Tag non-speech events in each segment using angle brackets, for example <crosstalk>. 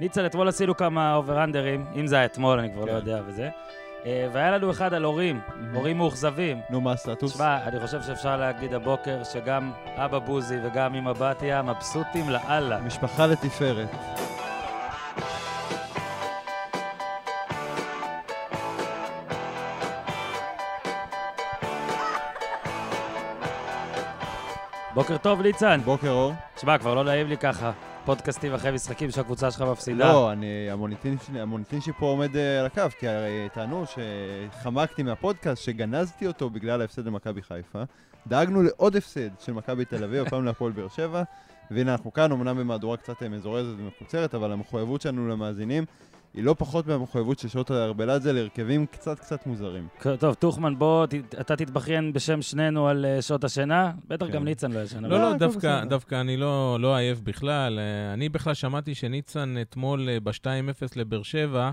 ניצן, אתמול עשינו כמה אובראנדרים, אם זה היה אתמול, אני כבר לא כן. יודע וזה. אה, והיה לנו אחד על הורים, הורים מאוכזבים. נו, מה הסטטוס? תשמע, אני חושב שאפשר להגיד הבוקר שגם אבא בוזי וגם אמא בתיה מבסוטים לאללה. משפחה לתפארת. בוקר טוב, ניצן. בוקר אור. תשמע, כבר לא נעים לי ככה. פודקאסטים אחרי משחקים שהקבוצה שלך מפסידה. לא, אני, המוניטין המוניטין שלי פה עומד אה, על הקו, כי הרי טענו שחמקתי מהפודקאסט, שגנזתי אותו בגלל ההפסד למכבי חיפה. דאגנו לעוד הפסד של מכבי תל אביב, <laughs> הפעם להפועל באר שבע. והנה אנחנו כאן, אמנם במהדורה קצת אה, מזורזת ומקוצרת, אבל המחויבות שלנו למאזינים היא לא פחות מהמחויבות של שעות ארבלדזה להרכבים קצת קצת מוזרים. טוב, טוחמן, בוא, ת- אתה תתבכיין בשם שנינו על אה, שעות השינה. בטח כן. גם ניצן לא ישן. לא, לא, הכל דווקא. דווקא אני לא, לא עייף בכלל. אה, אני בכלל שמעתי שניצן אתמול אה, ב-2-0 לבאר שבע,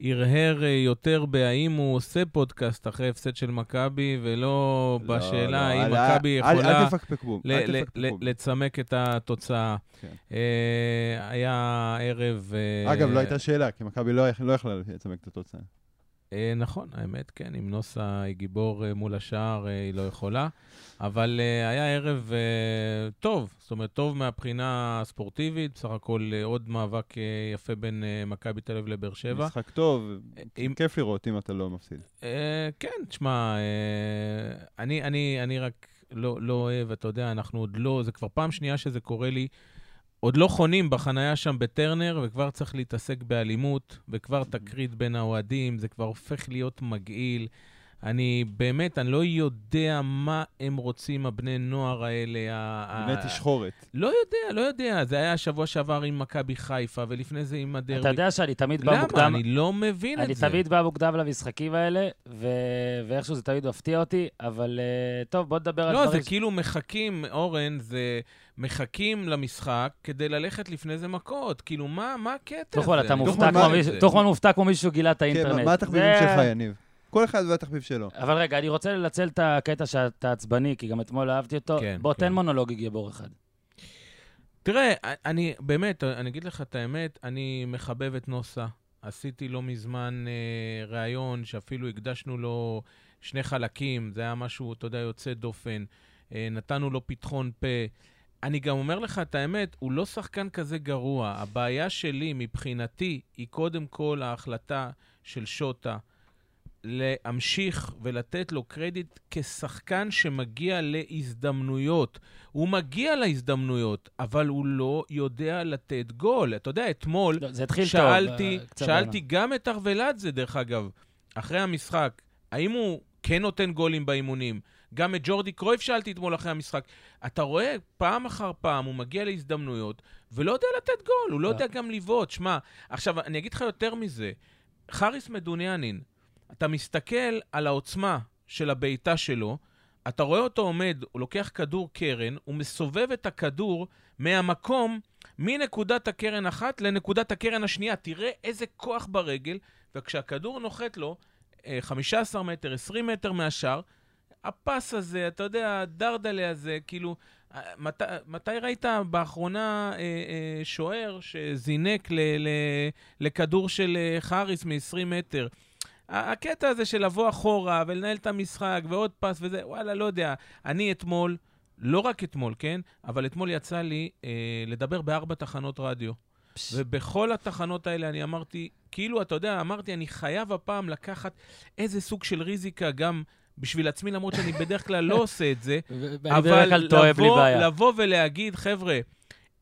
הרהר אה, יותר בהאם הוא עושה פודקאסט אחרי הפסד של מכבי, ולא בשאלה לא, האם מכבי יכולה אל ל- אל לצמק את התוצאה. כן. אה, היה ערב... אה, אגב, לא הייתה שאלה, כי מכבי לא לא יכלה לצמק את התוצאה. אה, נכון, האמת, כן, אם נוסה היא גיבור אה, מול השער, אה, היא לא יכולה. אבל היה ערב טוב, זאת אומרת, טוב מהבחינה הספורטיבית, בסך הכל עוד מאבק יפה בין מכבי תל אביב לבאר שבע. משחק טוב, אם- כיף לראות אם אתה לא מפסיד. כן, תשמע, אני, אני, אני רק לא, לא אוהב, אתה יודע, אנחנו עוד לא, זה כבר פעם שנייה שזה קורה לי. עוד לא חונים בחנייה שם בטרנר, וכבר צריך להתעסק באלימות, וכבר תקרית בין האוהדים, זה כבר הופך להיות מגעיל. אני באמת, אני לא יודע מה הם רוצים, הבני נוער האלה. בני תשחורת. לא יודע, לא יודע. זה היה שבוע שעבר עם מכבי חיפה, ולפני זה עם הדרבי. אתה יודע שאני תמיד בא למה? מוקדם... אני לא מבין אני את זה. תמיד בא מוקדם למשחקים האלה, ו... ואיכשהו זה תמיד מפתיע אותי, אבל אה, טוב, בוא נדבר על לא, דברים... זה כאילו מחכים, אורן, זה מחכים למשחק כדי ללכת לפני זה מכות. כאילו, מה, מה הקטע הזה? אני לא מופתע כמו מישהו- שגילה את כן, האינטרנט. מה- מה התחביבים שלך, יניב? כל אחד והתחביב שלו. אבל רגע, אני רוצה לנצל את הקטע שאתה עצבני, כי גם אתמול אהבתי אותו. כן, בוא, כן. תן מונולוג גיבור אחד. תראה, אני באמת, אני אגיד לך את האמת, אני מחבב את נוסה. עשיתי לא מזמן אה, ראיון שאפילו הקדשנו לו שני חלקים, זה היה משהו, אתה יודע, יוצא דופן. אה, נתנו לו פתחון פה. אני גם אומר לך את האמת, הוא לא שחקן כזה גרוע. הבעיה שלי, מבחינתי, היא קודם כל ההחלטה של שוטה להמשיך ולתת לו קרדיט כשחקן שמגיע להזדמנויות. הוא מגיע להזדמנויות, אבל הוא לא יודע לתת גול. אתה יודע, אתמול לא, התחיל טוב. שאלתי, אה, שאלתי גם את ארוולדזה, דרך אגב, אחרי המשחק, האם הוא כן נותן גולים באימונים? גם את ג'ורדי קרויף שאלתי אתמול אחרי המשחק. אתה רואה, פעם אחר פעם הוא מגיע להזדמנויות, ולא יודע לתת גול, הוא לא אה. יודע גם לבעוט. שמע, עכשיו, אני אגיד לך יותר מזה. חריס מדוניאנין, אתה מסתכל על העוצמה של הבעיטה שלו, אתה רואה אותו עומד, הוא לוקח כדור קרן, הוא מסובב את הכדור מהמקום, מנקודת הקרן אחת לנקודת הקרן השנייה. תראה איזה כוח ברגל, וכשהכדור נוחת לו, אה, 15 מטר, 20 מטר מהשאר, הפס הזה, אתה יודע, הדרדלה הזה, כאילו, אה, מת, מתי ראית באחרונה אה, אה, שוער שזינק ל, ל, לכדור של אה, חריס מ-20 מטר? הקטע הזה של לבוא אחורה ולנהל את המשחק ועוד פס וזה, וואלה, לא יודע. אני אתמול, לא רק אתמול, כן? אבל אתמול יצא לי אה, לדבר בארבע תחנות רדיו. פש, ובכל התחנות האלה אני אמרתי, כאילו, אתה יודע, אמרתי, אני חייב הפעם לקחת איזה סוג של ריזיקה גם בשביל עצמי, למרות שאני בדרך כלל לא עושה את זה, אבל לבוא. לבוא ולהגיד, חבר'ה,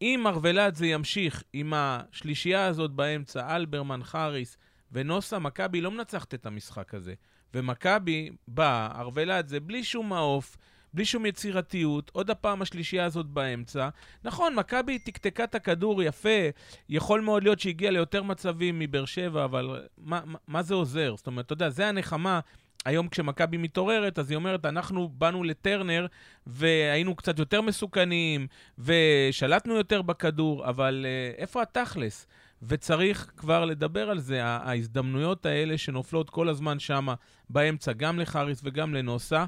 אם מרבלת זה ימשיך עם השלישייה הזאת באמצע, אלברמן, חריס ונוסה, מכבי לא מנצחת את המשחק הזה. ומכבי באה, ארוולת זה בלי שום מעוף, בלי שום יצירתיות, עוד הפעם השלישייה הזאת באמצע. נכון, מכבי תקתקה את הכדור יפה, יכול מאוד להיות שהגיע ליותר מצבים מבאר שבע, אבל מה, מה, מה זה עוזר? זאת אומרת, אתה יודע, זה הנחמה. היום כשמכבי מתעוררת, אז היא אומרת, אנחנו באנו לטרנר והיינו קצת יותר מסוכנים, ושלטנו יותר בכדור, אבל uh, איפה התכלס? וצריך כבר לדבר על זה, ההזדמנויות האלה שנופלות כל הזמן שמה באמצע, גם לחריס וגם לנוסה,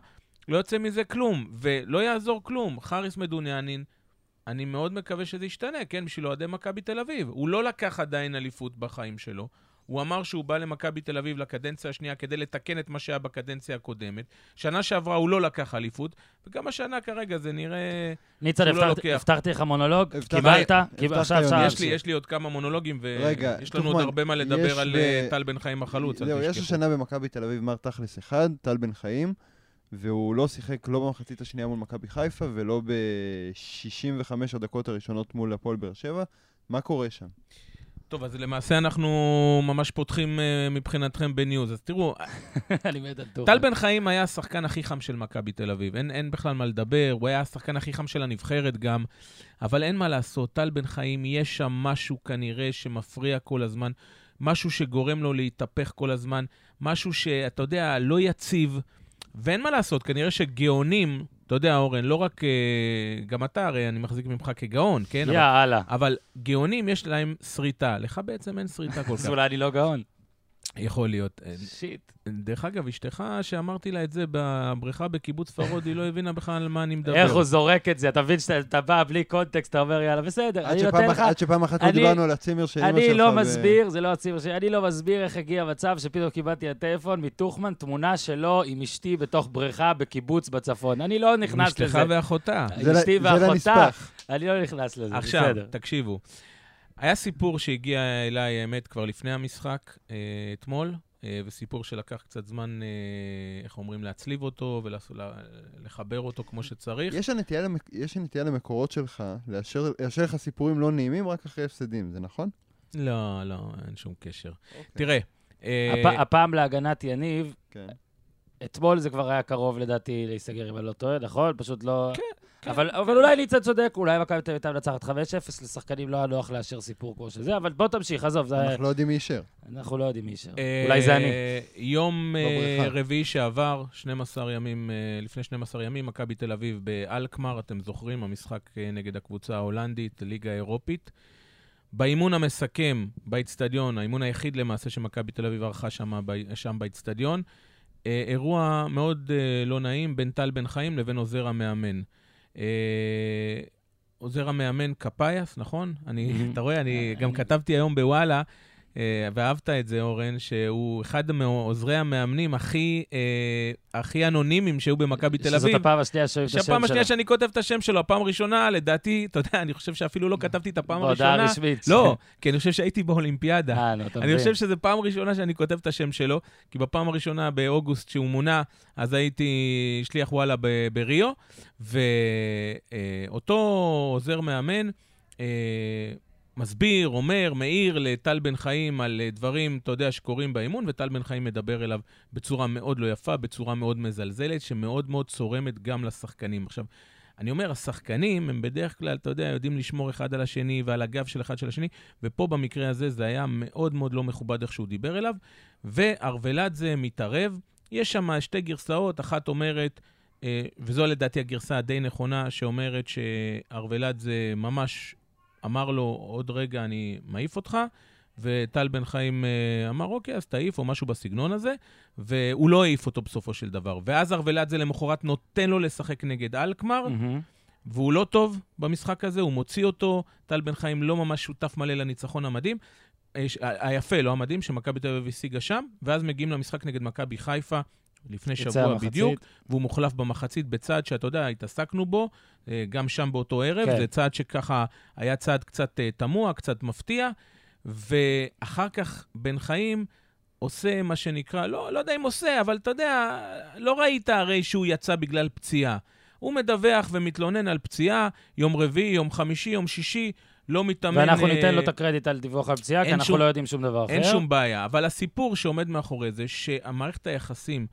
לא יוצא מזה כלום, ולא יעזור כלום. חריס מדוניאנין, אני מאוד מקווה שזה ישתנה, כן, בשביל אוהדי מכבי תל אביב. הוא לא לקח עדיין אליפות בחיים שלו. הוא אמר שהוא בא למכבי תל אביב לקדנציה השנייה כדי לתקן את מה שהיה בקדנציה הקודמת. שנה שעברה הוא לא לקח אליפות, וגם השנה כרגע זה נראה... ניצן, לא הבטחתי- לוקח. הבטחתי לך מונולוג, קיבלת? יש לי, להמשיך. יש לי עוד כמה מונולוגים, ויש לנו עוד הרבה מה לדבר על אה, טל בן חיים החלוץ, זהו, יש. השנה במכבי תל אביב מר תכלס אחד, טל בן חיים, והוא לא שיחק לא במחצית השנייה מול מכבי חיפה ולא ב-65 הדקות הראשונות מול הפועל באר שבע. מה קורה שם? טוב, אז למעשה אנחנו ממש פותחים אה, מבחינתכם בניוז. אז תראו, <laughs> אני מת על טוחמן. טל בן חיים היה השחקן הכי חם של מכבי תל אביב. אין, אין בכלל מה לדבר, הוא היה השחקן הכי חם של הנבחרת גם. אבל אין מה לעשות, טל בן חיים, יש שם משהו כנראה שמפריע כל הזמן, משהו שגורם לו להתהפך כל הזמן, משהו שאתה יודע, לא יציב. ואין מה לעשות, כנראה שגאונים, אתה יודע, אורן, לא רק... אה, גם אתה, הרי אני מחזיק ממך כגאון, כן? אבל, יאללה. אבל גאונים יש להם שריטה. לך בעצם אין שריטה כל <laughs> אז כך. אולי אני לא גאון. יכול להיות. אה, shit. דרך אגב, אשתך, שאמרתי לה את זה בבריכה בקיבוץ פרוד, היא לא הבינה בכלל על מה אני מדבר. איך הוא זורק את זה, אתה מבין שאתה בא בלי קונטקסט, אתה אומר, יאללה, בסדר, עד אני שפעם נותן לך... עד שפעם אחת לא אני- דיברנו על הצימר של אמא שלך. אני לא מסביר, זה לא הצימר שלי, אני לא מסביר איך הגיע מצב שפתאום קיבלתי לטלפון מטוכמן תמונה שלו עם אשתי בתוך בריכה בקיבוץ בצפון. אני לא עם נכנס אשתך לזה. ואחותה. זה ל- אשתי ואחותה. אני לא נכנס לזה, עכשיו, בסדר. תקשיבו. היה סיפור שהגיע אליי, האמת, כבר לפני המשחק, אה, אתמול, אה, וסיפור שלקח קצת זמן, אה, איך אומרים, להצליב אותו ולחבר אותו כמו שצריך. יש הנטייה למק- יש הנטייה למקורות שלך לאשר לאשר לך סיפורים לא נעימים רק אחרי הפסדים, זה נכון? לא, לא, אין שום קשר. אוקיי. תראה, אה, הפ- הפעם להגנת יניב, כן. אתמול זה כבר היה קרוב לדעתי להיסגר, אם אני לא טועה, נכון? פשוט לא... כן, כן. אבל, אבל אולי ניצן צודק, אולי מכבי תל אביב הייתה מנצחת 5-0, לשחקנים לא היה נוח לאשר סיפור כמו שזה, אבל בוא תמשיך, עזוב, זה... אנחנו לא יודעים מי אישר. אנחנו לא יודעים מי אישר. אה, אולי זה אני. יום אה, בבריכה. רביעי שעבר, 12 ימים, אה, לפני 12 ימים, מכבי תל אביב באלקמר, אתם זוכרים, המשחק אה, נגד הקבוצה ההולנדית, ליגה האירופית. באימון המסכם באיצטדיון, האימון היחיד למעשה שמכבי תל אביב ערכה שם, ב- שם באיצטדיון, אה, אירוע מאוד אה, לא נעים בין טל בן חיים לבין עוזר המאמן. אה, עוזר המאמן קפאיאס, נכון? אני. <laughs> אתה רואה, אני אה, גם אני- כתבתי היום בוואלה, אה, ואהבת את זה, אורן, שהוא אחד מעוזרי המאמנים הכי, אה, הכי אנונימיים שהיו במכבי תל שזאת אביב. הפעם השנייה שומעים את השם שלו. שהפעם השנייה שאני כותב את השם שלו, הפעם הראשונה, לדעתי, אתה יודע, אני חושב שאפילו לא כתבתי את הפעם בהודעה הראשונה. רשמית. לא, כי אני חושב שהייתי באולימפיאדה. אה, נו, אתה אני מבין. חושב שזו פעם ראשונה שאני כותב את השם שלו, כי בפעם הראשונה באוגוסט שהוא מונה, אז הייתי שליח וואלה בריו, ואותו עוזר מאמן אה, מסביר, אומר, מעיר לטל בן חיים על אה, דברים, אתה יודע, שקורים באימון, וטל בן חיים מדבר אליו בצורה מאוד לא יפה, בצורה מאוד מזלזלת, שמאוד מאוד צורמת גם לשחקנים. עכשיו, אני אומר, השחקנים הם בדרך כלל, אתה יודע, יודעים לשמור אחד על השני ועל הגב של אחד של השני, ופה במקרה הזה זה היה מאוד מאוד לא מכובד איך שהוא דיבר אליו, וארוולדזה מתערב. יש שם שתי גרסאות, אחת אומרת, אה, וזו לדעתי הגרסה הדי נכונה, שאומרת שארוולדזה ממש אמר לו, עוד רגע אני מעיף אותך, וטל בן חיים אה, אמר, אוקיי, אז תעיף, או משהו בסגנון הזה, והוא לא העיף אותו בסופו של דבר. ואז ארוולדזה למחרת נותן לו לשחק נגד אלקמר, מהמם. והוא לא טוב במשחק הזה, הוא מוציא אותו, טל בן חיים לא ממש שותף מלא לניצחון המדהים. אה, היפה, לא המדהים, שמכבי תל אביב השיגה שם, ואז מגיעים למשחק נגד מכבי חיפה לפני שבוע המחצית. בדיוק, והוא מוחלף במחצית בצעד שאתה יודע, התעסקנו בו, אה, גם שם באותו ערב, כן. זה צעד שככה היה צעד קצת אה, תמוה, קצת מפתיע, ואחר כך בן חיים עושה מה שנקרא, לא, לא יודע אם עושה, אבל אתה יודע, לא ראית הרי שהוא יצא בגלל פציעה. הוא מדווח ומתלונן על פציעה, יום רביעי, יום חמישי, יום שישי, לא מתאמן... ואנחנו אה, ניתן לו את הקרדיט על דיווח על פציעה, כי אין אנחנו שום- לא יודעים שום דבר אחר. אין שום בעיה, אבל הסיפור שעומד מאחורי זה, שהמערכת היחסים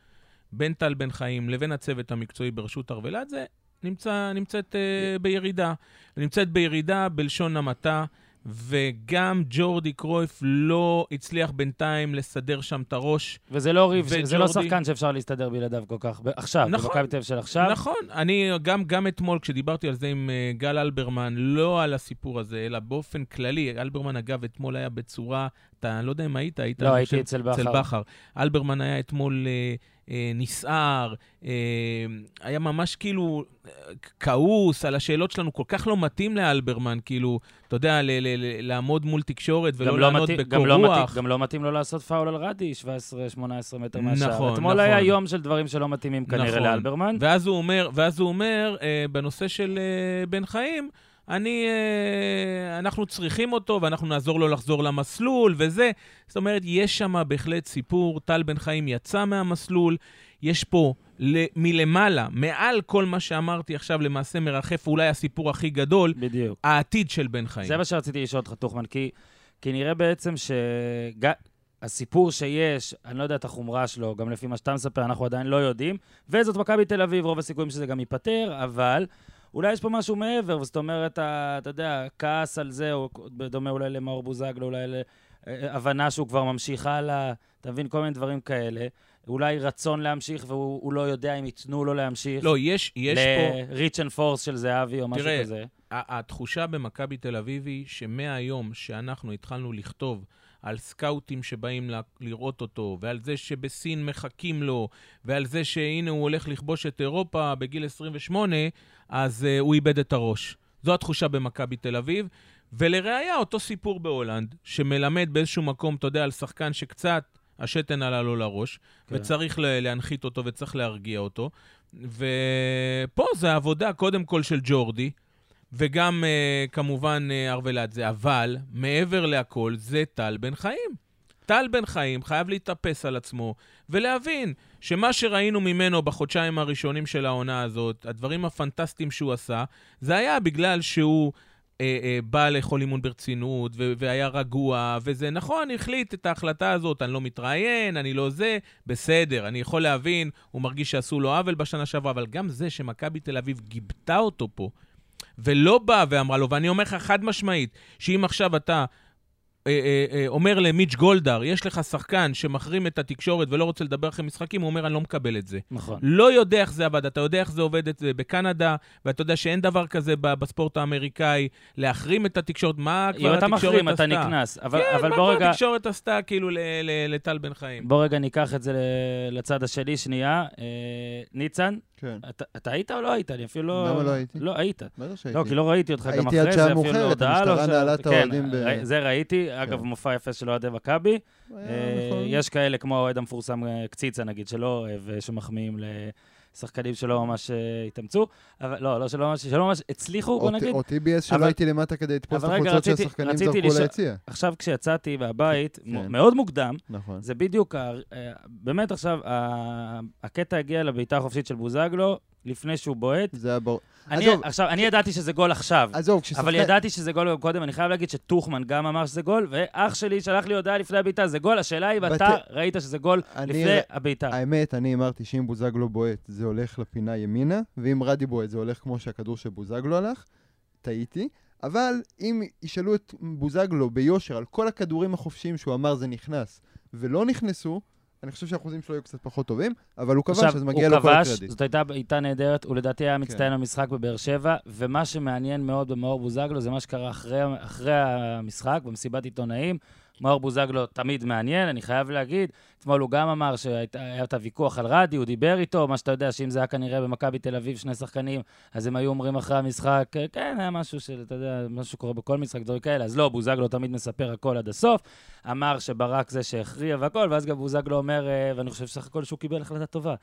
בין טל בן חיים לבין הצוות המקצועי בראשות ארוולדזה נמצא, נמצאת uh, בירידה. נמצאת בירידה בלשון המעטה, וגם ג'ורדי קרויף לא הצליח בינתיים לסדר שם את הראש. וזה לא ריב, זה לא וג'ורדי- שחקן שאפשר להסתדר בלעדיו כל כך. ב- עכשיו, נכון. במכבי תל של עכשיו. נכון, אני גם, גם אתמול, כשדיברתי על זה עם uh, גל אלברמן, לא על הסיפור הזה, אלא באופן כללי, אלברמן, אגב, אתמול היה בצורה, אתה, אני לא יודע אם היית, היית, לא, הייתי אצל בכר. אלברמן היה אתמול אה, אה, נסער, אה, היה ממש כאילו אה, כעוס על השאלות שלנו, כל כך לא מתאים לאלברמן, כאילו, אתה יודע, ל- ל- ל- לעמוד מול תקשורת ולא לא לענות מתאים- בקור גם לא מתאים-. גם לא מתאים לו לעשות פאול על רדי, 17-18 מטר מהשאר. נכון, אתמול נכון. היה יום של דברים שלא מתאימים כנראה נכון. לאלברמן. ואז הוא אומר, ואז הוא אומר אה, בנושא של אה, בן חיים, אני, אה, אנחנו צריכים אותו ואנחנו נעזור לו לחזור למסלול וזה. זאת אומרת, יש שם בהחלט סיפור, טל בן חיים יצא מהמסלול, יש פה מלמעלה, מעל כל מה שאמרתי עכשיו, למעשה מרחף אולי הסיפור הכי גדול, בדיוק. העתיד של בן חיים. זה מה שרציתי לשאול אותך, טוחמן, כי, כי נראה בעצם שהסיפור שיש, אני לא יודע את החומרה שלו, גם לפי מה שאתה מספר, אנחנו עדיין לא יודעים, וזאת מכבי תל אביב, רוב הסיכויים שזה גם ייפתר, אבל אולי יש פה משהו מעבר, זאת אומרת, ה- אתה יודע, כעס על זה, או בדומה אולי למאור בוזגלו, אולי להבנה שהוא כבר ממשיך הלאה, אתה מבין? כל מיני דברים כאלה. אולי רצון להמשיך, והוא הוא לא יודע אם ייתנו לו להמשיך. לא, יש, יש פה... ל-reach and force של זהבי או משהו תראה, כזה. ה- התחושה במכבי תל אביב היא שמהיום שאנחנו התחלנו לכתוב על סקאוטים שבאים לראות אותו, ועל זה שבסין מחכים לו, ועל זה שהנה הוא הולך לכבוש את אירופה בגיל 28, אז uh, הוא איבד את הראש. זו התחושה במכבי תל אביב. ולראיה, אותו סיפור בהולנד, שמלמד באיזשהו מקום, אתה יודע, על שחקן שקצת השתן עלה לו לראש, כן. וצריך להנחית אותו וצריך להרגיע אותו. ופה זה העבודה, קודם כל, של ג'ורדי, וגם uh, כמובן ארוולדזה, אבל מעבר להכל זה טל בן חיים. טל בן חיים חייב להתאפס על עצמו ולהבין שמה שראינו ממנו בחודשיים הראשונים של העונה הזאת, הדברים הפנטסטיים שהוא עשה, זה היה בגלל שהוא אה, אה, בא לאכול אימון ברצינות ו- והיה רגוע, וזה נכון, החליט את ההחלטה הזאת, אני לא מתראיין, אני לא זה, בסדר, אני יכול להבין, הוא מרגיש שעשו לו עוול בשנה שעברה, אבל גם זה שמכבי תל אביב גיבתה אותו פה, ולא באה ואמרה לו, ואני אומר לך חד משמעית, שאם עכשיו אתה אה, אה, אה, אומר למיץ' גולדהר, יש לך שחקן שמחרים את התקשורת ולא רוצה לדבר אחרי משחקים, הוא אומר, אני לא מקבל את זה. נכון. לא יודע איך זה עבד, אתה יודע איך זה עובד את זה בקנדה, ואתה יודע שאין דבר כזה בספורט האמריקאי, להחרים את התקשורת, מה כבר אם אתה התקשורת מחרים, עשתה? אתה נקנס. אבל, כן, אבל מה כבר רגע, התקשורת עשתה כאילו לטל בן חיים? בוא רגע ניקח את זה לצד השני שנייה. אה, ניצן, כן. אתה, אתה היית או לא היית? אני אפילו לא... למה לא הייתי? לא, היית. בטח שהייתי. לא, כי לא ראיתי אותך גם אחרי זה, אפילו הודעה לא... המשטרה נעלה את כן, האוהדים ב- זה ראיתי. אגב, כן. מופע יפה של אוהדי מכבי. היה אה, נכון. יש כאלה כמו האוהד המפורסם אה, קציצה, נגיד, שלא אוהב, אה, שמחמיאים לשחקנים שלא ממש אה, התאמצו. אבל לא, לא, שלא ממש, שלא ממש הצליחו, בוא נגיד. או TBS שלא הייתי למטה כדי לתפוס את החולצות שהשחקנים זרקו ליציע. עכשיו, כשיצאתי מהבית, כן. מאוד מוקדם, נכון. זה בדיוק, אה, באמת עכשיו, הקטע הגיע לבעיטה החופשית של בוזגלו, לפני שהוא בועט. זה היה ברור. אני, עזוב. עכשיו, אני ידעתי שזה גול עכשיו, עזוב, כששחקן... אבל ידעתי שזה גול גם קודם, אני חייב להגיד שטוחמן גם אמר שזה גול, ואח שלי שלח לי הודעה לפני הבעיטה, זה גול, השאלה היא, ואתה בת- ראית שזה גול אני- לפני הבעיטה. האמת, אני אמרתי שאם בוזגלו בועט, זה הולך לפינה ימינה, ואם רדי בועט, זה הולך כמו שהכדור של בוזגלו הלך. טעיתי. אבל אם ישאלו את בוזגלו ביושר על כל הכדורים החופשיים שהוא אמר זה נכנס, ולא נכנסו, אני חושב שהאחוזים שלו יהיו קצת פחות טובים, אבל הוא כבש, אז מגיע לו הוא כל כבש, הקרדיט. זאת הייתה בעיטה נהדרת, הוא לדעתי היה מצטיין כן. במשחק בבאר שבע, ומה שמעניין מאוד במאור בוזגלו זה מה שקרה אחרי, אחרי המשחק, במסיבת עיתונאים. מאור בוזגלו תמיד מעניין, אני חייב להגיד. אתמול הוא גם אמר שהיה את הוויכוח על רדי, הוא דיבר איתו, מה שאתה יודע, שאם זה היה כנראה במכבי תל אביב, שני שחקנים, אז הם היו אומרים אחרי המשחק, כן, היה משהו של, אתה יודע, משהו שקורה בכל משחק, דברים כאלה. אז לא, בוזגלו תמיד מספר הכל עד הסוף. אמר שברק זה שהכריע והכל, ואז גם בוזגלו אומר, אה, ואני חושב סך הכל שהוא קיבל החלטה טובה,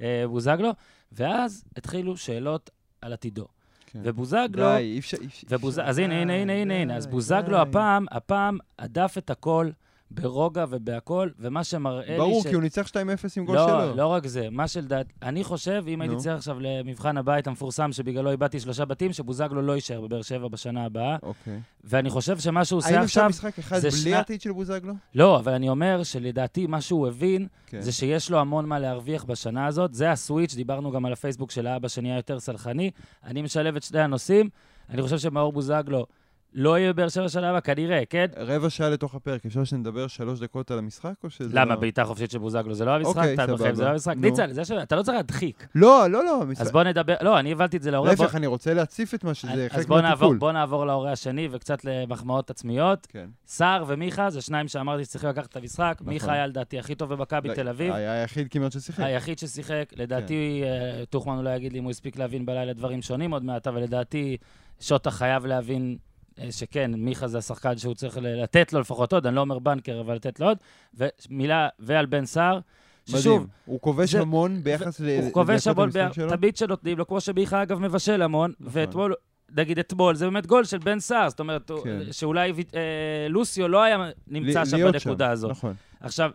אה, בוזגלו, ואז התחילו שאלות על עתידו. כן. ובוזגלו... די, אי אפשר... ובוז... אז הנה, הנה, הנה, הנה, הנה. אז בוזגלו. הפעם, הפעם הדף את הכל ברוגע ובהכל, ומה שמראה לי ברור, ש... כי הוא ניצח 2-0 עם גול לא, שלו. לא רק זה, מה שלדעת... אני חושב, אם הייתי נו. צריך עכשיו למבחן הבית המפורסם, שבגללו איבדתי שלושה בתים, שבוזגלו לא יישאר בבאר שבע בשנה הבאה, אוקיי. ואני חושב שמה שהוא עושה האם אפשר עכשיו... משחק אחד בלי שנה- העתיד של בוזגלו? לא, אבל אני אומר שלדעתי מה שהוא הבין, כן. זה שיש לו המון מה להרוויח בשנה הזאת. זה הסוויץ', דיברנו גם על הפייסבוק של האבא שנהיה יותר סלחני. אני משלב את שני הנושאים. אני חושב שמאור בוזגלו לא יהיה בבאר שבע שנה הבאה, כנראה, כן? רבע שעה לתוך הפרק, אפשר שנדבר שלוש דקות על המשחק, או שזה... למה, לא- בעיטה חופשית של בוזגלו זה לא המשחק? אוקיי, סבבה. זה לא המשחק? נו. ניצן, זה ש- אתה לא צריך להדחיק. לא, לא, לא. המשחק- אז בוא נדבר, לא, אני הבנתי את זה להורה. בוא- להפך, אני רוצה להציף את מה שזה, אז חלק בוא נעבור, מהטיפול. בוא נעבור להורה השני וקצת למחמאות עצמיות. כן. סער ומיכה זה שניים שאמרתי שצריכים לקחת את המשחק. נכון. מיכה היה לדעתי הכי טוב במכבי לא, תל אביב. היה היחיד כמעט ששיחק. היחיד ששיחק, לדעתי, טוחמן אולי יגיד לי אם הוא הספיק להבין בלילה דברים שונים עוד מעט, אבל לדעתי, שוטה חייב להבין אה, שכן, מיכה זה השחקן שהוא צריך לתת לו לפחות עוד, אני לא אומר בנקר, אבל לתת לו עוד. ומילה, ועל בן סער, ששוב, מדהים. הוא כובש זה- המון ביחס ל... הוא כובש המון, ב-. תמיד שנותנים לו, כמו שמיכה אגב מבשל המון, נכון. ואתמול, נגיד אתמול, זה באמת גול של בן סער, זאת אומרת, כן. שאולי אה, לוסיו לא היה נמצא שם בנקודה הזאת. נכון. עכשיו,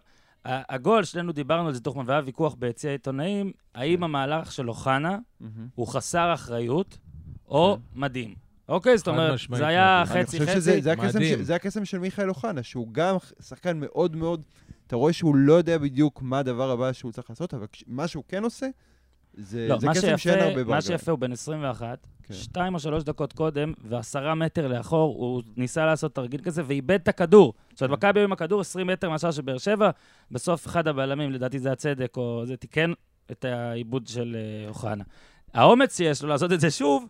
הגול, שנינו דיברנו על זה, טוחמן, והיה ויכוח ביציע העיתונאים, האם כן. המהלך של אוחנה. הוא חסר אחריות או מדהים. אוקיי? זאת אומרת, זה היה מדהים. אני חצי חושב שזה חצי. זה הקסם. של- מיכאל אוחנה, שהוא גם שחקן מאוד מאוד... אתה רואה שהוא לא יודע בדיוק מה הדבר הבא שהוא צריך לעשות, אבל כש- מה שהוא כן עושה, זה לא, זה קסם שאין הרבה שיפה, מה. שיפה, הוא בן 21, כן. שתיים או שלוש דקות קודם, ועשרה מטר לאחור, הוא ניסה לעשות תרגיל כזה, ואיבד את הכדור. זאת אומרת, כן. מכבי היו עם הכדור 20 מטר מהשאר של באר שבע, בסוף אחד הבלמים, לדעתי זה הצדק, או זה תיקן את העיבוד של אה, אוחנה. האומץ שיש לו לעשות את זה שוב,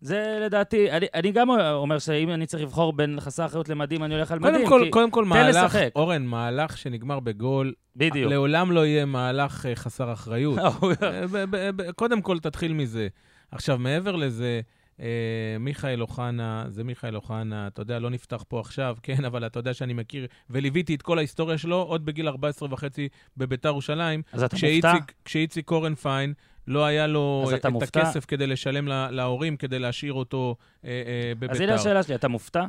זה לדעתי, אני, אני גם אומר שאם אני צריך לבחור בין חסר אחריות למדהים, אני הולך על. קודם כל, כי... קודם כל מהלך, לשחק. אורן, מהלך שנגמר בגול, בדיוק. לעולם לא יהיה מהלך אה, חסר אחריות. <laughs> אה, ב- קודם כל, תתחיל מזה. עכשיו, מעבר לזה, אה, מיכאל אוחנה, זה מיכאל אוחנה, אתה יודע, לא נפתח פה עכשיו, <laughs> כן, אבל אתה יודע שאני מכיר, וליוויתי את כל ההיסטוריה שלו עוד בגיל 14 וחצי בביתר ירושלים, אז אתה מופתע? כשאיציק קורנפיין, לא היה לו את מופתע? הכסף כדי לשלם לה- להורים, כדי להשאיר אותו אה, אה, אז הנה בביתר. השאלה שלי, אתה מופתע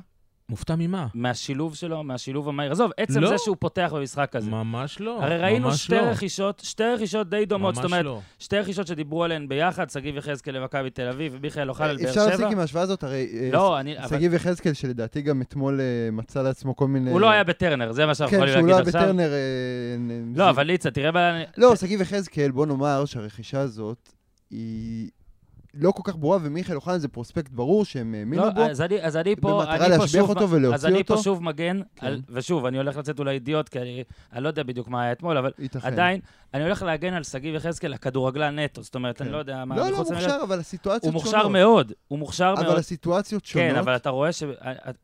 מופתע ממה? מהשילוב שלו, מהשילוב המהיר? עזוב, עצם לא. זה שהוא פותח במשחק הזה. ממש לא. הרי ראינו שתי לא. רכישות, שתי רכישות די דומות, זאת ממש אומרת, לא. שתי רכישות שדיברו עליהן ביחד, שגיב יחזקאל למכבי תל אביב ומיכאל אוחנה לבאר אפשר להפסיק שבע. עם ההשוואה הזאת, הרי אה, לא, אני... אבל שגיב יחזקאל, שלדעתי גם אתמול אה, מצא לעצמו כל מיני... הוא לא היה בטרנר, זה מה שאנחנו כן, יכולים שהוא להגיד לא היה עכשיו. בטרנר... אה, לא, אבל ליצה, תראה מה... לא, שגיב יחזקאל, בוא נאמר שהרכישה הזאת היא לא כל כך ברורה, ומיכאל אוחנה זה פרוספקט ברור שהם האמינו לא, בו. אז אני, אז אני פה, במטרה אני להשביח אותו ולהוציא אז אני פה אותו. שוב מגן, כן. על, ושוב, אני הולך לצאת אולי אידיוט, כי אני, אני לא יודע בדיוק מה היה אתמול, אבל ייתכן. עדיין, אני הולך להגן על שגיב יחזקאל, הכדורגלן נטו, זאת אומרת, אני כן. לא יודע מה... לא, לא למגרש. מוכשר, אבל הסיטואציות הוא שונות. מוכשר מאוד, הוא מוכשר מאוד. אבל הסיטואציות שונות. כן, אבל אתה רואה ש...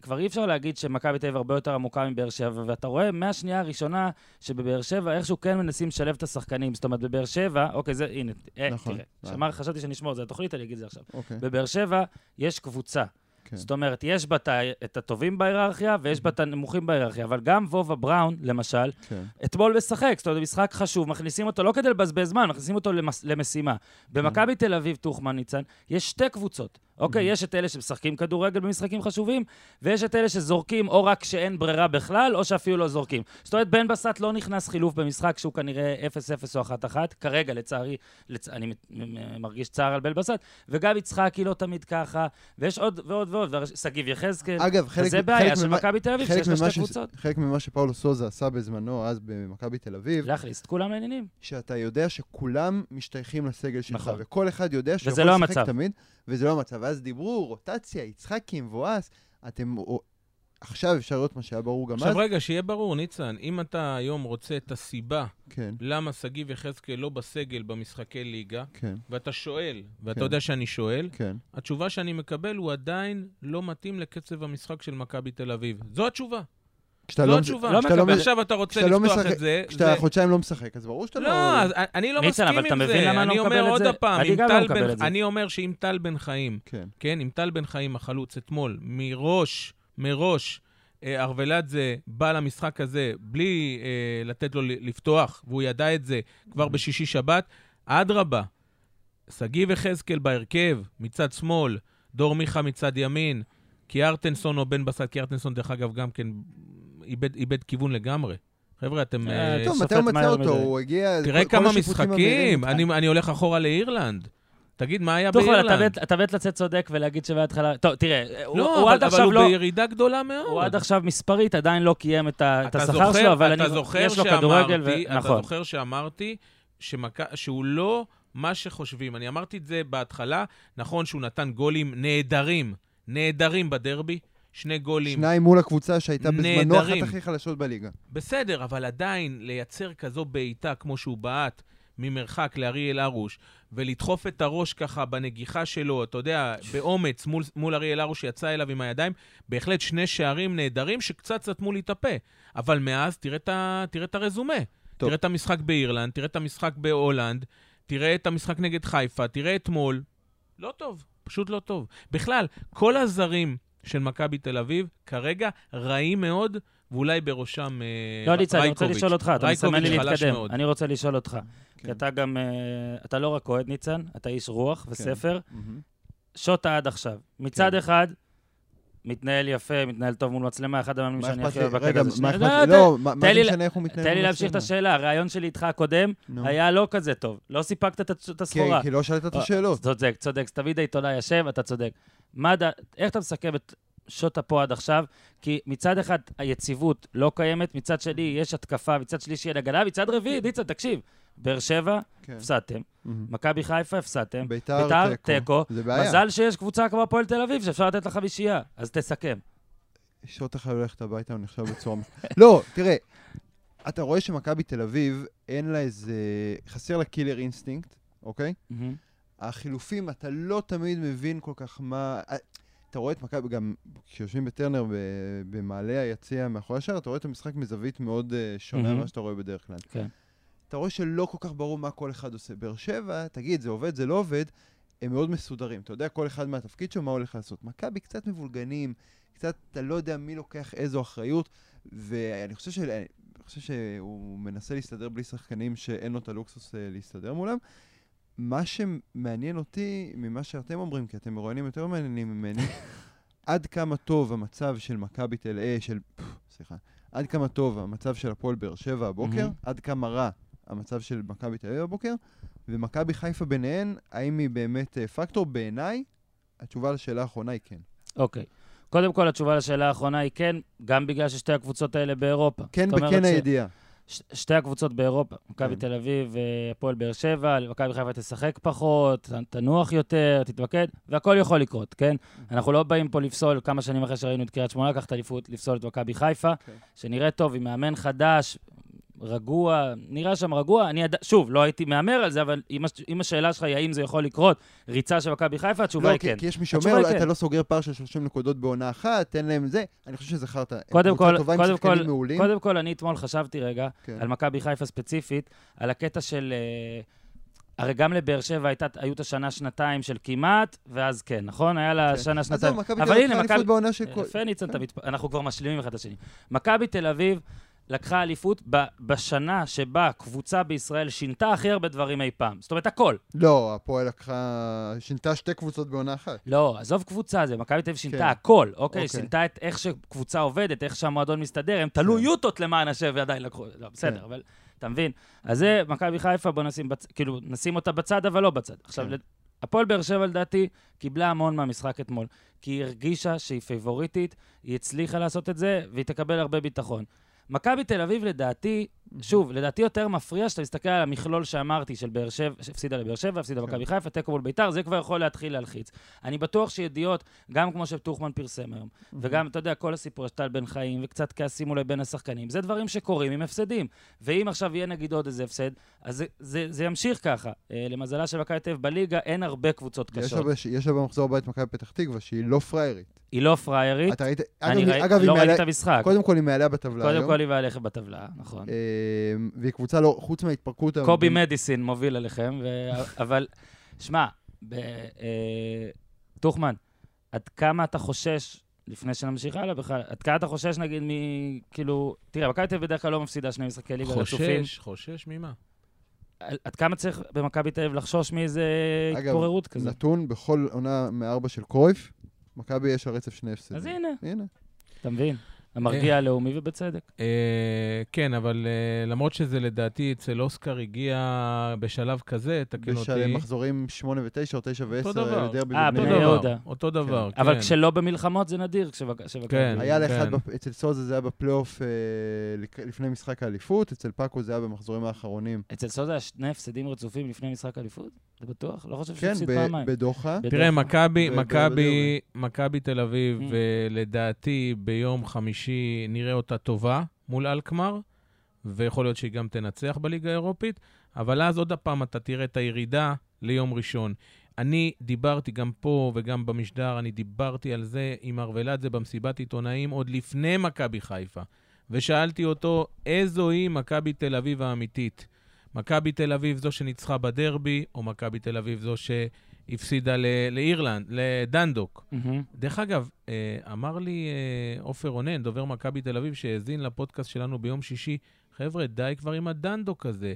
כבר אי אפשר להגיד שמכבי תל אביב הרבה יותר עמוקה מבאר שבע, ואתה רואה מהשנייה הראשונה שבבאר שבע איכשהו כן מנסים לשלב את השחקנים. זאת אומרת, בבאר שבע, אוקיי, זה, הנה, אה, נכון. תראה, אה. שמר, חשבתי שנשמור את זה לתוכנית, אני אגיד את זה עכשיו. אוקיי, בבאר שבע יש קבוצה. כן. זאת אומרת, יש בה את הטובים בהיררכיה ויש בה את הנמוכים בהיררכיה, אבל גם וובה בראון, למשל, כן. אתמול משחק, זאת אומרת, משחק חשוב, מכניסים אותו לא כדי לבזבז זמן, מכניסים אותו למס, למשימה. במכבי תל אביב, טוחמן ניצן, יש שתי קבוצות. אוקיי, יש את אלה שמשחקים כדורגל במשחקים חשובים, ויש את אלה שזורקים או רק כשאין ברירה בכלל, או שאפילו לא זורקים. זאת אומרת, בן בסט לא נכנס חילוף במשחק שהוא כנראה 0-0 או 1-1, כרגע, לצערי, לצ... אני מרגיש צער על בן בסט, וגם יצחקי לא תמיד ככה, ויש עוד ועוד ועוד, שגיב יחזקאל. אגב, חלק... וזה בעיה של מכבי תל אביב, שיש לה שתי ש- קבוצות. חלק ממה שפאולו סוזה עשה בזמנו, אז במכבי תל אביב, להכניס את כולם לעניינים. שאתה יודע שכולם משתייכים לסגל שלך, נכון. וכל אחד יודע שהוא יכול לא לשחק. תמיד, וזה לא המצב. ואז דיברו, רוטציה, יצחקי, מבואס, אתם... עכשיו אפשר לראות מה שהיה ברור גם אז. עכשיו רגע, שיהיה ברור, ניצן, אם אתה היום רוצה את הסיבה כן, למה שגיב יחזקאל לא בסגל במשחקי ליגה, כן, ואתה שואל, ואתה כן. יודע שאני שואל, כן. התשובה שאני מקבל הוא עדיין לא מתאים לקצב המשחק של מכבי תל אביב. זו התשובה. כשאתה לא... התשובה. לא כשאתה לא מקבל. מש- עכשיו אתה רוצה לא לפתוח משחק- את זה. כשאתה זה- חודשיים לא משחק, אז ברור שאתה לא... לא, אז אני לא ניצן, מסכים אבל אתה עם מבין זה. למה אני לא מקבל אומר את עוד זה? אני גם לא מקבל את זה. אני אומר שאם טל בן חיים, כן, כן, אם טל בן חיים החלוץ אתמול, מראש, מראש, אה, ארוולדזה בא למשחק הזה בלי אה, לתת לו לפתוח, והוא ידע את זה כבר בשישי-שבת, אדרבה, שגיב יחזקאל בהרכב, מצד שמאל, דור מיכה מצד ימין, קיארטנסון או בן בסט, קיארטנסון דרך אגב גם כן איבד, איבד כיוון לגמרי. חבר'ה, אתם... אה, אה, טוב, מתי הוא מצא אותו? הוא הגיע... תראה כמה. משחקים, אני, אני הולך אחורה לאירלנד. תגיד, מה היה באירלנד? אתה מת לצאת צודק ולהגיד שבהתחלה... טוב, תראה, הוא- לא, הוא עד אבל, אבל עכשיו הוא לא... בירידה גדולה מאוד. הוא עד עכשיו מספרית עדיין לא קיים את השכר זוכר- שלו, אבל יש לו כדורגל, ו- אתה נכון. זוכר שאמרתי. שהוא לא מה שחושבים. אני אמרתי את זה בהתחלה, נכון שהוא נתן גולים נהדרים, נהדרים בדרבי, שני גולים. שניים מול הקבוצה שהייתה בזמנו. אחת הכי חלשות בליגה. בסדר, אבל עדיין לייצר כזו בעיטה כמו שהוא בעט ממרחק לאריאל הרוש, ולדחוף את הראש ככה בנגיחה שלו, אתה יודע, באומץ מול, מול אריאל הרוש שיצא אליו עם הידיים, בהחלט שני שערים נהדרים שקצת סתמו לי את הפה. אבל מאז, תראה את, ה, תראה את הרזומה. טוב. תראה את המשחק באירלנד, תראה את המשחק בהולנד, תראה את המשחק נגד חיפה, תראה אתמול. לא טוב, פשוט לא טוב. בכלל, כל הזרים של מכבי תל אביב כרגע רעים מאוד, ואולי בראשם אה, לא, ניצן, אני רוצה רייקוביץ'. לשאול אותך, אתה מסמן לי רייקוביץ' להתקדם. מאוד. אני רוצה לשאול אותך. כן. כי אתה גם, אה, אתה לא רק אוהד, ניצן, אתה איש רוח וספר. מהמם. שוטה עד עכשיו. מצד כן. אחד, מתנהל יפה, מתנהל טוב מול מצלמה, אחד המאמנים שאני הכי? אוהב בקטע רגע, הזה. מה שנייה, אכפת לי? לא, מה זה משנה איך הוא מתנהל? תן לי מול להמשיך את? השאלה. הרעיון שלי איתך הקודם. היה לא כזה טוב. לא סיפקת את הסחורה. כי לא שאלת את אה, השאלות. צודק, צודק. תמיד העיתונאי יושב, אתה צודק. איך אתה מסכם את שוטה פה עד עכשיו? כי מצד אחד היציבות לא קיימת, מצד שני יש התקפה, מצד שלישי אין הגנה, מצד רביעי, ניצן, תקשיב, באר שבע, כן. הפסדתם. מכבי חיפה, הפסדתם, ביתר, תיקו. זה בעיה. מזל שיש קבוצה כמו הפועל תל אביב, שאפשר לתת לה חמישייה. אז תסכם. שוט אחר ללכת הביתה, הוא נחשב בצורה... לא, תראה, אתה רואה שמכבי תל אביב, אין לה איזה... חסר לה killer instinct, אוקיי? החילופים, אתה לא תמיד מבין כל כך מה... אתה רואה את מכבי, גם כשיושבים בטרנר במעלה היציע מאחורי השער, אתה רואה את המשחק מזווית מאוד אה, שונה. ממה שאתה רואה בדרך כלל. כן. אתה רואה שלא כל כך ברור מה כל אחד עושה. באר שבע, תגיד, זה עובד, זה לא עובד, הם מאוד מסודרים. אתה יודע כל אחד מהתפקיד שלו, מה הולך לעשות. מכבי קצת מבולגנים, קצת, אתה לא יודע מי לוקח איזו אחריות, ואני חושב, של... חושב שהוא מנסה להסתדר בלי שחקנים שאין לו את הלוקסוס אה, להסתדר מולם. מה שמעניין אותי ממה שאתם אומרים, כי אתם מרואיינים יותר מעניינים ממני, <laughs> עד כמה טוב המצב של מכבי תל אביב, של... סליחה. עד כמה טוב המצב של הפועל באר שבע הבוקר, מהמם. עד כמה רע המצב של מכבי תל אביב הבוקר, ומכבי חיפה ביניהן, האם היא באמת אה, פקטור? בעיניי, התשובה לשאלה האחרונה היא כן. אוקיי. קודם כל, התשובה לשאלה האחרונה היא כן, גם בגלל ששתי הקבוצות האלה באירופה. כן בכן ש- הידיעה. ש- שתי הקבוצות באירופה, מכבי כן. תל אביב והפועל באר שבע, מכבי חיפה תשחק פחות, תנוח יותר, תתמקד, והכל יכול לקרות, כן? אנחנו לא באים פה לפסול, כמה שנים אחרי שראינו את קריית שמונה, לקחת אליפות, לפסול את מכבי חיפה, כן. שנראה טוב, עם מאמן חדש, רגוע, נראה שם רגוע. אני יד... שוב, לא הייתי מהמר על זה, אבל אם, הש... אם השאלה שלך היא האם זה יכול לקרות, ריצה של מכבי חיפה, התשובה לא, היא כי, כן. כי יש מי שאומר, היא אתה כן. לא סוגר פער של 30 נקודות בעונה אחת, תן להם זה. אני חושב. הם קודם כל, קודם כל, מעולים. קודם כל, אני אתמול חשבתי רגע, כן. על מכבי חיפה ספציפית, על הקטע של... אה, הרי גם לבאר שבע הייתה, היו את השנה שנתיים של כמעט, ואז כן, נכון? היה לה כן. שנה אז שנתיים. זהו, מכבי תל אבל אביב הנה, לקחה מכבי... אליפות בעונה של... כל- יפה, ניצן, כן. אנחנו כבר משלימים אחד את השני. מכבי תל אביב לקחה אליפות ב- בשנה שבה קבוצה בישראל שינתה הכי הרבה דברים אי פעם. זאת אומרת, הכל. לא, הפועל לקחה... שינתה שתי קבוצות בעונה אחת. לא, עזוב קבוצה, זה מכבי תל אביב שינתה כן. הכל, אוקיי? אוקיי. שינתה את איך שקבוצה עובדת, איך שהמועדון מסתדר, הם תלו כן. יוטות למען השם ועדיין לקחו, לא, בסדר, כן. אבל אתה מבין? אז זה מכבי חיפה, בוא נשים בצד, כאילו, נשים אותה בצד, אבל לא בצד. עכשיו, כן. לד- הפועל באר שבע, לדעתי, קיבלה המון מהמשחק אתמול, כי היא הרגישה שהיא פייבוריטית, היא הצליחה לעשות את זה, והיא תקבל הרבה ביטחון. מכבי תל אביב, לדעתי, שוב, לדעתי יותר מפריע שאתה מסתכל על המכלול שאמרתי של באר שבע, שהפסידה לבאר שבע, הפסידה כן. במכבי חיפה, תיקו מול ביתר, זה כבר יכול להתחיל להלחיץ. אני בטוח שידיעות, גם כמו שטוחמן פרסם היום, וגם, אתה יודע, כל הסיפור של טל בן חיים, וקצת כעסים אולי בין השחקנים, זה דברים שקורים עם הפסדים. ואם עכשיו יהיה נגיד עוד איזה הפסד, אז זה, זה, זה ימשיך ככה. אה, למזלה של מכבי תל בליגה, אין הרבה קבוצות קשות. יש לה במחזור הבא את מכבי פתח תקווה, שהיא לא פראיירית. היא לא פריירית. אתה ראית... אני אגב, ראי- אגב, לא ראיתי את המשחק. קודם כל היא מעליה בטבלה קודם היום. כל היא ועליך בטבלה, נכון. אה, והיא קבוצה לא... חוץ מההתפרקות... קובי מדיסין מוביל עליכם, ו... <laughs> אבל, שמע, ב... אה, טוחמן, עד כמה אתה חושש, לפני שנמשיך הלאה בכלל, עד כמה אתה חושש, נגיד, מ... כאילו, תראה, מכבי תל אביב בדרך כלל לא מפסידה שני משחקי ליגה רצופים. חושש, חושש ממה? עד כמה צריך במכבי תל אביב לחשוש מאיזה אגב, התפוררות כזאת? נתון בכל עונה מארבע של קרויף, מכבי יש לה רצף שני הפסדים. אז הנה, הנה. אתה מבין? המרגיע הלאומי ובצדק. אה, כן, אבל אה, למרות שזה לדעתי אצל אוסקר הגיע בשלב כזה, תקן אותי. מחזורים 8 ו-9 או 9 ו-10, אותו דבר. דרבי אה, בבני אותו בני דבר, יהודה. אותו דבר, כן. אבל כשלא במלחמות זה נדיר. כן. היה לאחד, כן. אצל סוזה זה היה בפלייאוף אה, לפני משחק האליפות, אצל פאקו זה היה במחזורים האחרונים. אצל סוזה היה שני הפסדים רצופים לפני משחק אליפות? זה בטוח? לא חושב כן, שהפסיד פעמיים. בדוחה. בדוחה. תראה, מכבי, ב- מכבי, מכבי תל אביב, Mm. ולדעתי ביום חמישי נראה אותה טובה מול אלקמר, ויכול להיות שהיא גם תנצח בליגה האירופית, אבל אז עוד פעם אתה תראה את הירידה ליום ראשון. אני דיברתי גם פה וגם במשדר, אני דיברתי על זה עם ארוולדזה במסיבת עיתונאים עוד לפני מכבי חיפה, ושאלתי אותו, איזו היא מכבי תל אביב האמיתית? מכבי תל אביב זו שניצחה בדרבי, או מכבי תל אביב זו שהפסידה ל- לאירלנד, לדנדוק? מהמם. דרך אגב, אה, אמר לי אה, עופר רונן, דובר מכבי תל אביב, שהאזין לפודקאסט שלנו ביום שישי, חבר'ה, די כבר עם הדנדוק הזה.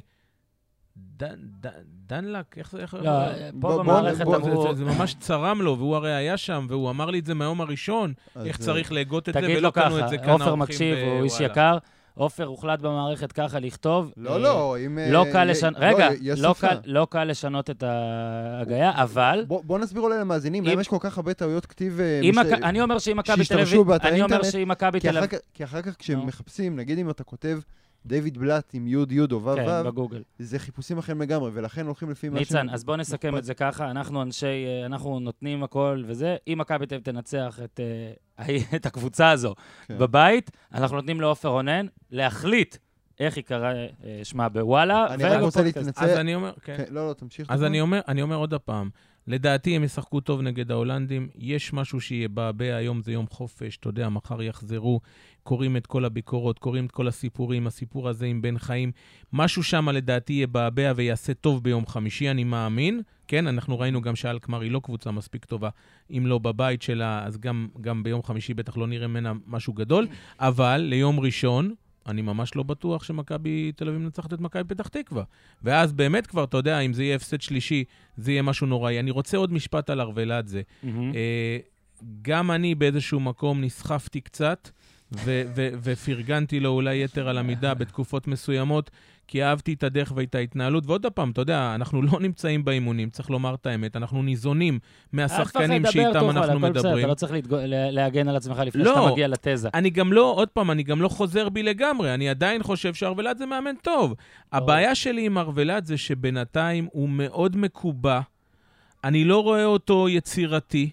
דן, דן, דנלק, איך זה? איך... לא, בוא- פה במערכת אמרו... זה, ממש צרם לו, והוא הרי היה שם, והוא אמר לי את זה מהיום הראשון, איך אה, צריך להגות את זה, תגיד ולא לו קנו ככה, את זה כאן עופר האורחים מקשיב, הוא איש. יקר. עופר הוחלט במערכת ככה לכתוב. לא, אה, לא, אם... לא אה, קל י- לשנות, לא, רגע, לא. קל- לא קל לשנות את ההגייה, אבל בוא בוא נסביר אולי למאזינים, למה יש כל כך הרבה טעויות כתיב... אה, אם אני אומר שאם מכבי תל אביב, אני אומר שאם מכבי תל אביב, כי אחר כך כשמחפשים, נגיד אם אתה כותב דיוויד בלאט עם י' י' או ו' כן, בגוגל. זה חיפושים אחרים לגמרי, ולכן הולכים לפי מה ניצן, אז בוא נסכם. את זה ככה, אנחנו אנשי, אה, אנחנו נותנים הכל וזה, אם מכבי תל אביב תנצח את, אה, את הקבוצה הזו כן. בבית, אנחנו נותנים לעופר רונן להחליט איך ייקרא אה, שמה בוואלה, אני רק רוצה. להתנצל. אז אני אומר, כן. כן, לא, לא, תמשיך. אז. אני אומר, אני אומר עוד הפעם, לדעתי הם ישחקו טוב נגד ההולנדים, יש משהו שיבעבע, היום זה יום חופש, אתה יודע, מחר יחזרו, קוראים את כל הביקורות, קוראים את כל הסיפורים, הסיפור הזה עם בן חיים, משהו שם לדעתי יבעבע ויעשה טוב ביום חמישי, אני מאמין. כן, אנחנו ראינו גם שאלקמר היא לא קבוצה מספיק טובה, אם לא בבית שלה, אז גם, גם ביום חמישי בטח לא נראה ממנה משהו גדול, אבל ליום ראשון, אני ממש לא בטוח שמכבי תל אביב מנצחת את מכבי פתח תקווה. ואז באמת כבר, אתה יודע, אם זה יהיה הפסד שלישי, זה יהיה משהו נוראי. אני רוצה עוד משפט על ארוולדזה. מהמם. אה, גם אני באיזשהו מקום נסחפתי קצת, ו- ו- ופרגנתי לו אולי יתר על המידה בתקופות מסוימות, כי אהבתי את הדרך ואת ההתנהלות. ועוד פעם, אתה יודע, אנחנו לא נמצאים באימונים, צריך לומר את האמת, אנחנו ניזונים מהשחקנים תפחד, שאיתם אנחנו בסדר, מדברים. אתה לא צריך להגן על עצמך לפני לא. שאתה מגיע לתזה. אני גם לא, עוד פעם, אני גם לא חוזר בי לגמרי, אני עדיין חושב שארוולד זה מאמן טוב. הבעיה שלי עם ארוולד זה שבינתיים הוא מאוד מקובע, אני לא רואה אותו יצירתי.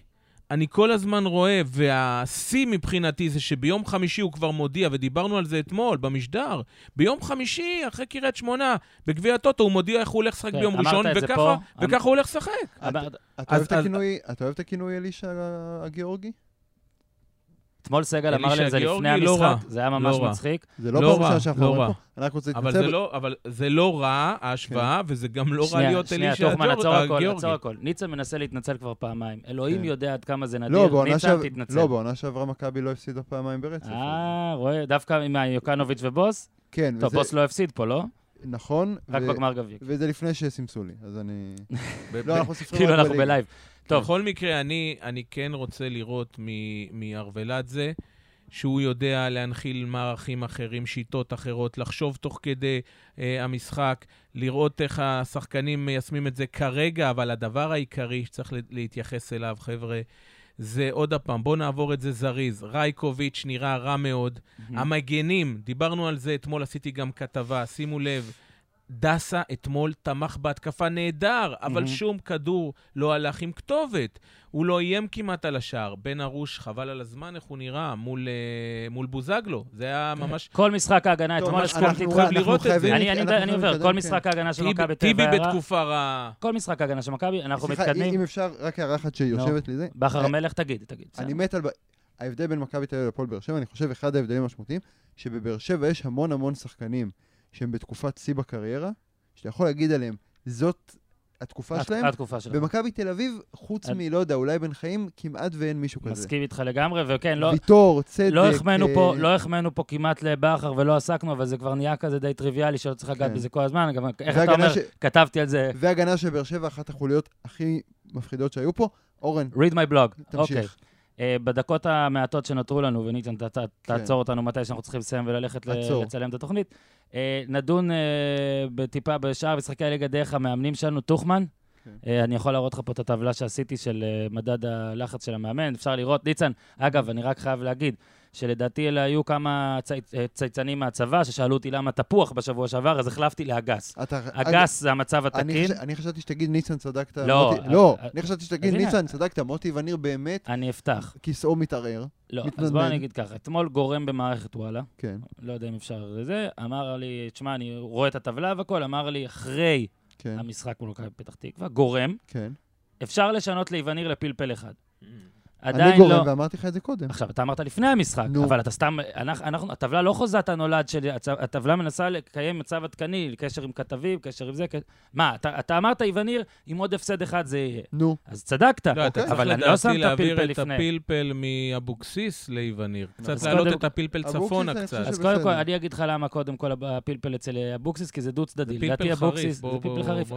אני כל הזמן רואה, והשיא מבחינתי זה שביום חמישי הוא כבר מודיע, ודיברנו על זה אתמול במשדר, ביום חמישי, אחרי קריית שמונה, בגביע הטוטו, הוא מודיע איך הוא הולך לשחק כן, ביום ראשון, וככה. וככה הוא הולך לשחק. אתה אוהב אז- את אז- הכינוי- אתה אוהב את הכינוי אלישע הגיאורגי? אתמול סגל אמר לי את זה לפני גיאורגי, לא המשחק. זה היה ממש לא רע. מצחיק. זה לא לא רע, ראשונה שאנחנו לא אומרים רע. פה. אני רק רוצה אבל להתנצל. זה לא, אבל זה לא רע, ההשוואה, וזה גם לא רע שנייה, להיות שנייה, אלישע עצור הכל, הגיאורגי. עצור הכל. ניצן מנסה להתנצל כבר פעמיים. אלוהים כן. יודע עד כמה זה לא, נדיר. שעב- תתנצל. לא, בעונה שעברה מכבי לא הפסידה פעמיים ברצף. אה, רואה, דווקא עם יוקנוביץ' ובוס? כן, טוב, בוס לא הפסיד פה, לא? נכון. רק ו- בגמר גביע. וזה לפני שסימסו לי, אז אני... <laughs> לא, אנחנו סופרים כאילו רק אנחנו בליגה. בלייב. טוב. בכל מקרה, אני, אני כן רוצה לראות מ- מארוולדזה שהוא יודע להנחיל מערכים אחרים, שיטות אחרות, לחשוב תוך כדי אה, המשחק, לראות איך השחקנים מיישמים את זה כרגע, אבל הדבר העיקרי שצריך להתייחס אליו, חבר'ה, זה עוד פעם, בואו נעבור את זה זריז. רייקוביץ' נראה רע מאוד. המגנים, דיברנו על זה אתמול, עשיתי גם כתבה, שימו לב. דסה אתמול תמך בהתקפה נהדר, אבל מהמם. שום כדור לא הלך עם כתובת. הוא לא איים כמעט על השער. בן ארוש, חבל על הזמן איך הוא נראה מול, אה, מול בוזגלו. זה היה ממש... כל משחק ההגנה אתמול, הסכמתי אנחנו- איתך. לראות את זה. חייבים- אני- עובר, כל כן. משחק ההגנה של טיבי- מכבי תל טיבי אביב רע. בתקופה רעה. כל משחק ההגנה של מכבי, אנחנו סליחה, מתקדמים. אם אפשר, רק הערה אחת שיושבת לי זה. בכר אה, המלך, תגיד, תגיד. אני מת על... ההבדל בין מכבי תל אביב לפועל באר שבע, אני חושב אחד ההבדלים המשמעותיים, שבבאר שבע יש המון המון שחקנים שהם בתקופת שיא בקריירה, שאתה יכול להגיד עליהם, זאת התקופה שלהם. התקופה שלך. במכבי תל אביב, חוץ את- מלא יודע, אולי בן חיים, כמעט ואין מישהו כזה. מסכים איתך לגמרי, וכן, לא... ויטור, צדק. לא החמאנו אה, פה, לא החמאנו פה כמעט לבכר ולא עסקנו, אבל זה כבר נהיה כזה די טריוויאלי שלא צריך לגעת כן. בזה כל הזמן. גם איך אתה אומר, ש- כתבתי על זה, והגנה של באר שבע, אחת החוליות הכי מפחידות שהיו פה. אורן, read my blog. תמשיך. אוקיי. אה, בדקות המעטות שנותרו לנו, וניתן, ת- ת- כן. תעצור אותנו מתי שאנחנו צריכים לסיים וללכת. לצלם את התוכנית. אה, נדון אה, בטיפה בשאר משחקי הליגה דרך המאמנים שלנו, טוחמן. כן. אני יכול להראות לך פה את הטבלה שעשיתי של מדד הלחץ של המאמן, אפשר לראות. ניצן, אגב, אני רק חייב להגיד שלדעתי אלה היו כמה צי- אה, צייצנים מהצבא, ששאלו אותי למה תפוח בשבוע שעבר, אז החלפתי לאגס. אתה- אגס זה המצב אני התקין. חש- אני חשבתי שתגיד ניסן צדקת. לא, מוטי- לא, אה, אני חשבתי שתגיד. ניסן צדקת, מוטי וניר באמת, אני אפתח. כיסאו מתערער. לא, אז. בוא אני אגיד ככה, אתמול גורם במערכת וואלה, כן, לא יודע אם אפשר לזה, אמר לי, תשמע, אני רואה את הטבלה והכל, אמר לי, אחרי כן, המשחק מול מכבי פתח תקווה, גורם, כן. אפשר לשנות ליווניר לפלפל אחד. אני עדיין גורם לא... ואמרתי לך את זה קודם. עכשיו, אתה אמרת לפני המשחק, נו. אבל אתה סתם, אנחנו, אנחנו, הטבלה לא חוזה את הנולד שלי, הטבלה מנסה לקיים מצב עדכני, קשר עם כתבים, קשר עם זה, ק- מה, אתה, אתה אמרת איווניר, עם עוד הפסד אחד זה יהיה. נו, אז צדקת, לא, אתה אוקיי. צריך אבל אני לא שם את להעביר הפלפל את לפני. הפלפל מאבוקסיס ליווניר. אז קצת להעלות את הפלפל צפונה אני קצת. אז. קודם כל, אני אגיד לך למה קודם כל הפלפל אצל אבוקסיס, כי זה דו-צדדי. זה פלפל חריף, בוא- בוא- חריף.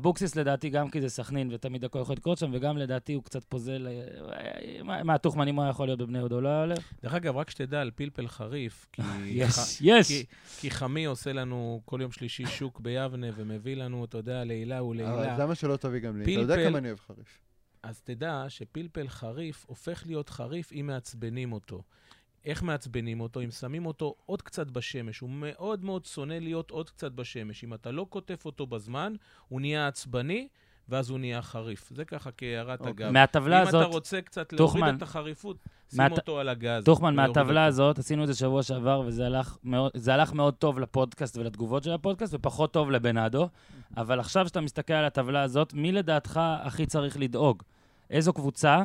בוא אבוקסיס, לדעתי גם כי זה סכנין ותמיד הכל יכול לקרות שם, וגם לדעתי הוא קצת פוזל... אה, מה, הוא היה יכול להיות בבני יהודה, הוא לא היה הולך? דרך אגב, רק שתדע על פלפל חריף, <laughs> כי... יש, ח- יש. כי- כי חמי עושה לנו כל יום שלישי שוק ביבנה ומביא לנו, אתה יודע, לעילה אבל ולעילה. למה שלא תביא גם לי? אתה יודע כמה אני אוהב חריף. אז תדע שפלפל חריף הופך להיות חריף אם מעצבנים אותו. איך מעצבנים אותו? אם שמים אותו עוד קצת בשמש. הוא מאוד מאוד שונא להיות עוד קצת בשמש. אם אתה לא קוטף אותו בזמן, הוא נהיה עצבני, ואז הוא נהיה חריף. זה ככה כהערת אוקיי. אגב. מהטבלה אם אתה הזאת, רוצה קצת להוריד את החריפות, שים מהט- אותו על הגז. טוחמן, מהטבלה. הזאת, עשינו את זה שבוע שעבר, וזה הלך מאוד, הלך מאוד טוב לפודקאסט ולתגובות של הפודקאסט, ופחות טוב לבנאדו. אבל עכשיו שאתה מסתכל על הטבלה הזאת, מי לדעתך הכי צריך לדאוג? איזו קבוצה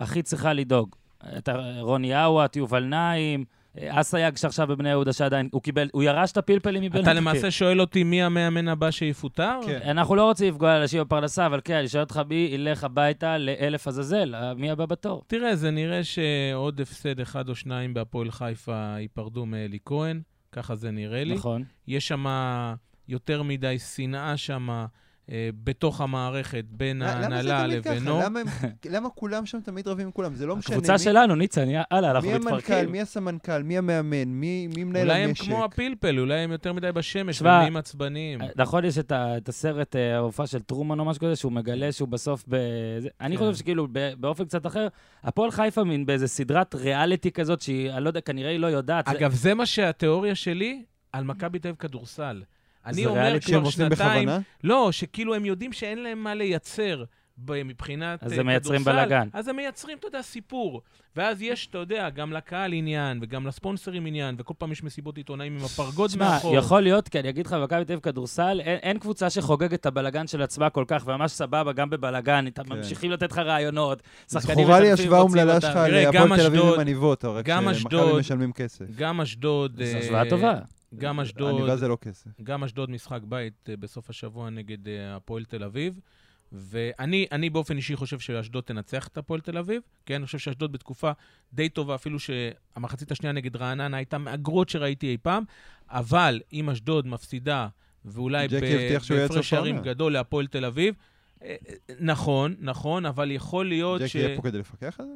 הכי צריכה לדאוג? אתה, רוני אאואט, יובל נעים, אסייג שעכשיו בבני יהודה שעדיין, הוא קיבל, הוא ירש את הפלפלים מבין אתה למעשה שואל אותי מי המאמן הבא שיפוטר? כן. אנחנו לא רוצים לפגוע לאנשים בפרנסה, אבל כן, אני שואל אותך מי ילך הביתה לאלף עזאזל, מי הבא בתור? תראה, זה נראה שעוד הפסד אחד או שניים בהפועל חיפה ייפרדו מאלי כהן, ככה זה נראה לי. נכון. יש שם יותר מדי שנאה שם אה, בתוך המערכת, בין למה זה ההנהלה תמיד ככה? לבינו. למה הם- <laughs> למה כולם שם תמיד רבים עם כולם? זה לא משנה. הקבוצה שלנו, ניצן, הלאה, אנחנו מי המנכ"ל, מתפרקים. מי הסמנכ"ל, מי המאמן, מי מי מנהל אולי הם המשק? כמו הפלפל, אולי הם יותר מדי בשמש, תשמע, ונהיים עצבניים. נכון, יש את את הסרט, אה, ההופעה של טרומן או משהו כזה, שהוא מגלה שהוא בסוף ב... אני כן. חושב שכאילו, ב- באופן קצת אחר, הפועל חיפה מין באיזה סדרת ריאליטי כזאת, שהיא, אני לא יודע, כנראה היא לא יודעת. אגב, זה מה שהתיאוריה שלי על מכבי תל אביב כדורסל. אני אומר כבר עושים שנתיים, בכוונה? לא, שכאילו הם יודעים שאין להם מה לייצר ב- מבחינת אז אה, הם מייצרים בלאגן. אז הם מייצרים, אתה יודע, סיפור. ואז יש, אתה יודע, גם לקהל עניין, וגם לספונסרים עניין, וכל פעם יש מסיבות עיתונאים עם הפרגוד תשמע, מאחור. יכול להיות, כי אני אגיד לך, במכבי תל אביב כדורסל, אין, אין קבוצה שחוגגת את הבלגן של עצמה כל כך, וממש סבבה, גם בבלגן, כן. ממשיכים לתת לך רעיונות, שחקנים זכורה לי השוואה אומללה. שלך להפועל גם תל אביב אשדוד- עם עניבות, רק גם שמכבי אשדוד- משלמים כסף. גם אשדוד... זו אה, השוואה טובה. גם אשדוד... עניבה זה לא כסף. גם אשדוד משחק בית אה, בסוף השבוע נגד אה, הפועל תל אביב. ואני אני באופן אישי חושב שאשדוד תנצח את הפועל תל אביב. כן, אני חושב שאשדוד בתקופה די טובה, אפילו שהמחצית השנייה נגד רעננה הייתה מהגרות שראיתי אי פעם, אבל אם אשדוד מפסידה, ואולי בהפרש שערים. גדול להפועל תל אביב, אה, נכון, נכון, אבל יכול להיות ש... ג'קי יהיה פה כדי לפקח על זה?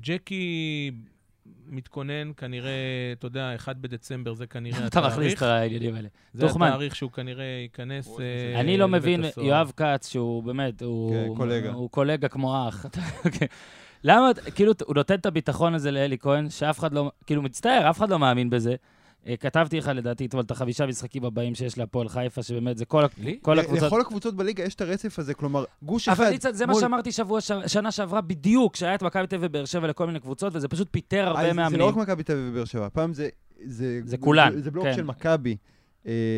ג'קי מתכונן כנראה, אתה יודע, 1 בדצמבר זה כנראה <laughs> אתה מכניס התאריך. את העניינים האלה. זה. התאריך שהוא כנראה ייכנס אה, אני לא מבין. יואב כץ, שהוא באמת, הוא... כן, קולגה. הוא קולגה כמו אח. <laughs> אוקיי. למה, כאילו, הוא נותן את הביטחון הזה לאלי כהן, שאף אחד לא, כאילו, מצטער, אף אחד לא מאמין בזה. אה, כתבתי לך, לדעתי, אתמול את החמישה משחקים הבאים שיש להפועל חיפה, שבאמת זה כל? כל הקבוצות... לכל הקבוצות בליגה יש את הרצף הזה, כלומר, גוש אחד... אבל ניצן, זה מה מול- שאמרתי שבוע, ש- שנה שעברה בדיוק, כשהיה את מכבי תל אביב ובאר שבע לכל מיני קבוצות, וזה פשוט פיטר אה, הרבה זה- זה מאמנים. לא רק מכבי תל אביב ובאר שבע, הפעם זה... זה זה כולן, זה- זה בלוק כן. של מכבי,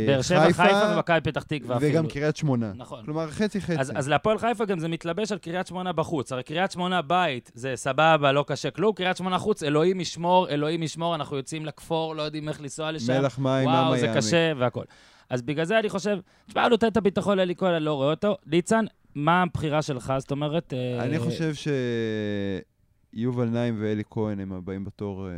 באר שבע, חיפה ומכבי פתח תקווה אפילו. וגם קריית שמונה. נכון. כלומר, חצי חצי. אז, אז להפועל חיפה גם זה מתלבש על קריית שמונה בחוץ. הרי קריית שמונה בית זה סבבה, לא קשה כלום. קריית שמונה חוץ, אלוהים ישמור, אלוהים ישמור, אנחנו יוצאים לכפור, לא יודעים איך לנסוע לשם. מלח מים, וואו, זה מיאמי. קשה והכל. אז בגלל זה אני חושב, תשמע, הוא נותן את הביטחון לאלי כהן, אני לא רואה אותו. ניצן, מה הבחירה שלך? זאת אומרת... אה, אני חושב שיובל נעים ואלי כהן הם הבאים בתור אה,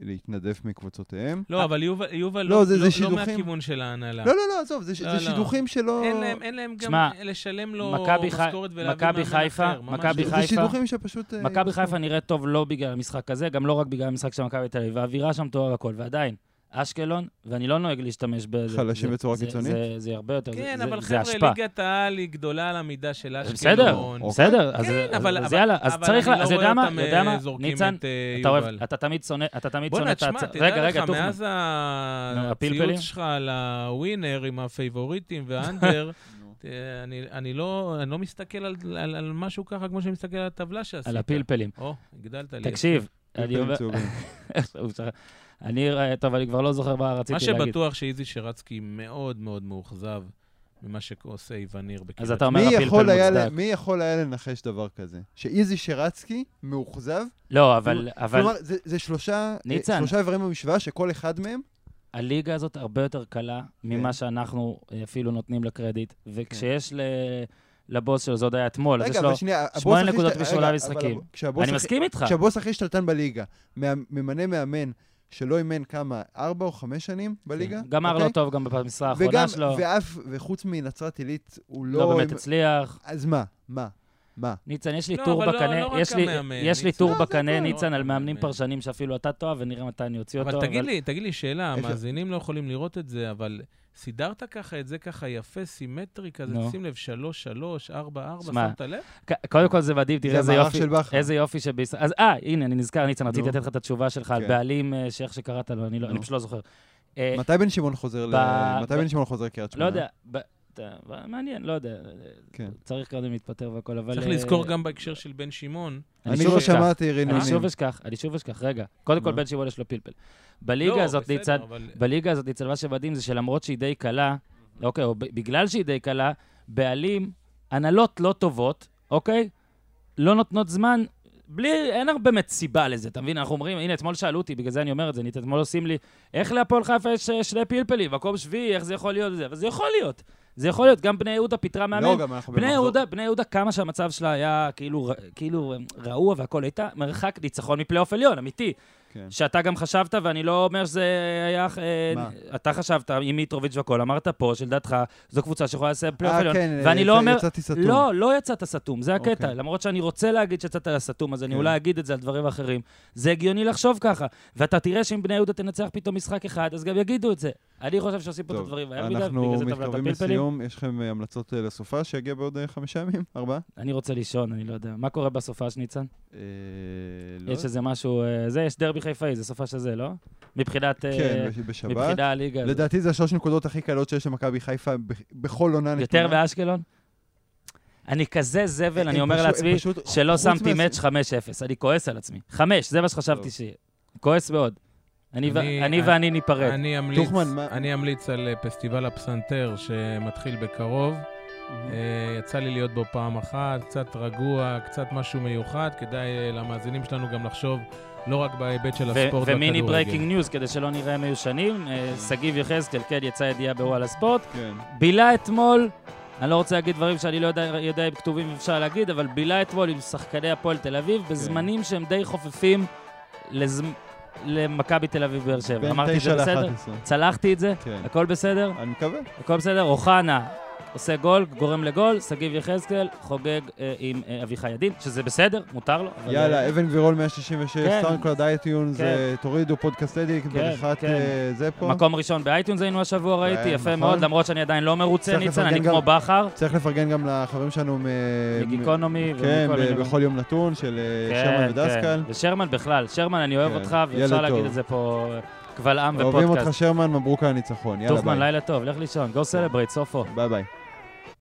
להתנדף מקבוצותיהם. לא, אבל יובל, יובל לא, לא, זה- זה לא, לא שידוכים. מהכיוון של ההנהלה. לא, לא, לא, עזוב, זה לא, זה לא. שידוכים שלא... אין להם, אין להם גם שמע, לשלם לו משכורת ולהביא מכבי מאמן חיפה- אחר. מכבי לא. זה חיפה- שידוכים שפשוט... אה, מכבי. חיפה נראית טוב לא בגלל המשחק הזה, גם לא רק בגלל המשחק של מכבי תל אביב. האווירה שם טובה והכל, ועדיין, אשקלון, ואני לא נוהג להשתמש בזה. חלשים זה- בצורה זה- קיצונית? זה- זה הרבה יותר, זה- כן, זה- אבל זה חבר'ה, השפעה. ליגת העל היא גדולה על המידה של אשקלון. בסדר, אוקיי. בסדר, אז כן, אז- אבל- אז אבל- יאללה, אז אבל צריך, אני לא יודע רואה מה, אותם, יודע אה, מה, זורקים ניצן, את, אה, אתה אוהב. אתה תמיד שונא, אתה תמיד שונא בוא'נה, את תשמע, הצ... תדע רגע, לך. מאז? הציוץ שלך על הווינר עם הפייבוריטים והאנדר, <laughs> אני- אני לא אני לא מסתכל על- על על משהו ככה כמו שאני מסתכל על הטבלה שעשית. על הפלפלים. או, הגדלת לי. תקשיב, אני פלפלים אומר... <laughs> אני, טוב, אני כבר לא זוכר מה מה רציתי להגיד. שבטוח שאיזי שרצקי מאוד מאוד מאוכזב ממה שעושה איווניר בקריית אז אתה אומר הפלפל מוצדק. מי יכול היה לנחש דבר כזה? שאיזי שרצקי מאוכזב? לא, אבל, אבל כלומר, זה- זה שלושה ניצן. אה, שלושה איברים במשוואה שכל אחד מהם הליגה הזאת הרבה יותר קלה ממה שאנחנו אה, אפילו נותנים לה קרדיט. וכשיש ל... לבוס שלו, זה עוד היה אתמול, אז יש לו... שמונה נקודות בשמונה משחקים. אני מסכים איתך. כשהבוס הכי שתלטן בליגה, מה- ממנה מאמן שלא אימן כמה, ארבע או חמש שנים בליגה? גמר אוקיי? לא טוב גם במשרה האחרונה שלו. ואף, וחוץ מנצרת עילית, הוא לא... לא באמת עם- הצליח. אז מה? מה? מה? ניצן, יש לי לא, טור לא- בקנה, לא רק יש לי- המאמן, יש לי. טור לא, בקנה, לא ניצן, על מאמנים המאמן. פרשנים שאפילו אתה תאהב, ונראה מתי אני אוציא אותו. אבל תגיד לי, תגיד לי שאלה, המאזינים לא יכולים לראות את זה, אבל סידרת ככה את זה ככה יפה, סימטרי כזה, נו. שים לב, שלוש, שלוש, ארבע, ארבע, שמת לב? קודם כל זה מדהים, תראה זה איזה יופי. איזה יופי שבישראל. אז אה, הנה, אני נזכר, ניצן, רציתי. לתת לך את התשובה שלך על כן. בעלים, אה, שאיך שקראת לו, אני לא-. פשוט לא זוכר. אה, מתי בן שמעון חוזר לקריית לא שמונה? יודע, ב- אתה- מעניין, לא יודע. כן. צריך קודם להתפטר והכל, אבל... צריך אה, לזכור גם בהקשר של בן שמעון, אני שוב לא אשכח. שמעתי אני רינונים. שוב אשכח, אני שוב אשכח, רגע. קודם כל. בן שמעון יש לו פלפל. בליגה לא, הזאת, ניצן, אבל- בליגה הזאת, ניצן, מה שמדהים זה שלמרות שהיא די קלה, אוקיי, או בגלל שהיא די קלה, בעלים, הנהלות לא טובות, אוקיי? לא נותנות זמן, בלי, אין הרבה באמת סיבה לזה, אתה מבין? אנחנו אומרים, הנה, אתמול שאלו אותי, בגלל זה אני אומר את זה, ניתן, אתמול עושים לי, איך להפועל חיפה יש אה, שני פלפלים, מקום שביעי, איך זה יכול להיות זה? אבל זה יכול להיות. זה יכול להיות, גם בני יהודה פיטרה מאמן. לא, גם אנחנו בני במחזור- יהודה, בני יהודה, כמה שהמצב שלה היה כאילו, כאילו רעוע והכל, הייתה מרחק ניצחון מפלייאוף עליון, אמיתי. כן. שאתה גם חשבת, ואני לא אומר שזה היה... אה, מה? אתה חשבת עם מיטרוביץ' והכל, אמרת פה, שלדעתך, זו קבוצה שיכולה לסיים פלייאוף אה, עליון. כן, ואני יצא- לא אומר... יצאתי סתום. לא, לא יצאת סתום, זה הקטע. אוקיי. למרות שאני רוצה להגיד שיצאת סתום, אז אני כן. אולי אגיד את זה על דברים אחרים. זה הגיוני לחשוב ככה. ואתה תראה שאם בני יהודה תנצח פתאום משחק אחד, אז גם יגידו את זה. אני חושב שעושים פה את הדברים אנחנו בגלל זה טבלת מתקרבים הפלפלים. לסיום, יש לכם אה, המלצות אה, לסופה שיגיע בעוד אה, חמישה ימים? ארבעה? אני רוצה לישון, אני לא יודע. מה קורה בסופש, ניצן? אה, לא יש איזה משהו, אה, זה, יש דרבי חיפאי, זה סופה של זה, לא? מבחינת, אה, כן, בשבת. מבחינת הליגה. הזאת. לדעתי זה השלוש נקודות הכי קלות שיש למכבי חיפה בכל עונה נתונה. יותר באשקלון? אני כזה זבל, אני אומר לעצמי, שלא שמתי מאץ' 5-0. אני כועס על עצמי. 5, זה מה שחשבתי. שיהיה. כועס מאוד. אני ואני ניפרד. אני אמליץ, על פסטיבל הפסנתר שמתחיל בקרוב. אה, יצא לי להיות בו פעם אחת, קצת רגוע, קצת משהו מיוחד, כדאי אה, למאזינים שלנו גם לחשוב לא רק בהיבט של הספורט והכדורגל. ומיני breaking news, כדי שלא נראה מיושנים, אה, שגיב יחזקאל, כן, יצא ידיעה בוואלה ספורט. כן. בילה אתמול, אני לא רוצה להגיד דברים שאני לא יודע, יודע אם כתובים אפשר להגיד, אבל בילה אתמול עם שחקני הפועל תל אביב, כן. בזמנים שהם די חופפים לזמ... למכבי תל אביב באר שבע. אמרתי את זה בסדר? ל-11. צלחתי את זה? כן. הכל בסדר? אני מקווה. הכל בסדר? אוחנה עושה גול, גורם לגול, שגיב יחזקאל חוגג אה, עם אה, אביחי ידין, שזה בסדר, מותר לו. אבל, יאללה, אה, אבן גבירול 166, כן. SoundCloud iTunes, כן. אה, תורידו Podcast Addict, כן, בריכת כן. אה, זה פה. מקום ראשון ב iTunes היינו השבוע, ראיתי, כן, יפה נכון. מאוד, למרות שאני עדיין לא מרוצה, ניצן, אני גם- כמו בכר, צריך לפרגן גם לחברים שלנו מ... מגיקונומי. כן, ב- בכל יום נתון של אה, כן, שרמן כן. ודסקל. ושרמן בכלל, שרמן, אני אוהב כן, אותך, ואפשר להגיד טוב. את זה פה אה, קבל עם אוהבים אותך ופודקאסט. שרמן, מברוק על הניצחון. יאללה טוכמן, ביי. לילה טוב, לך לישון, go celebrate, סופו. ביי ביי.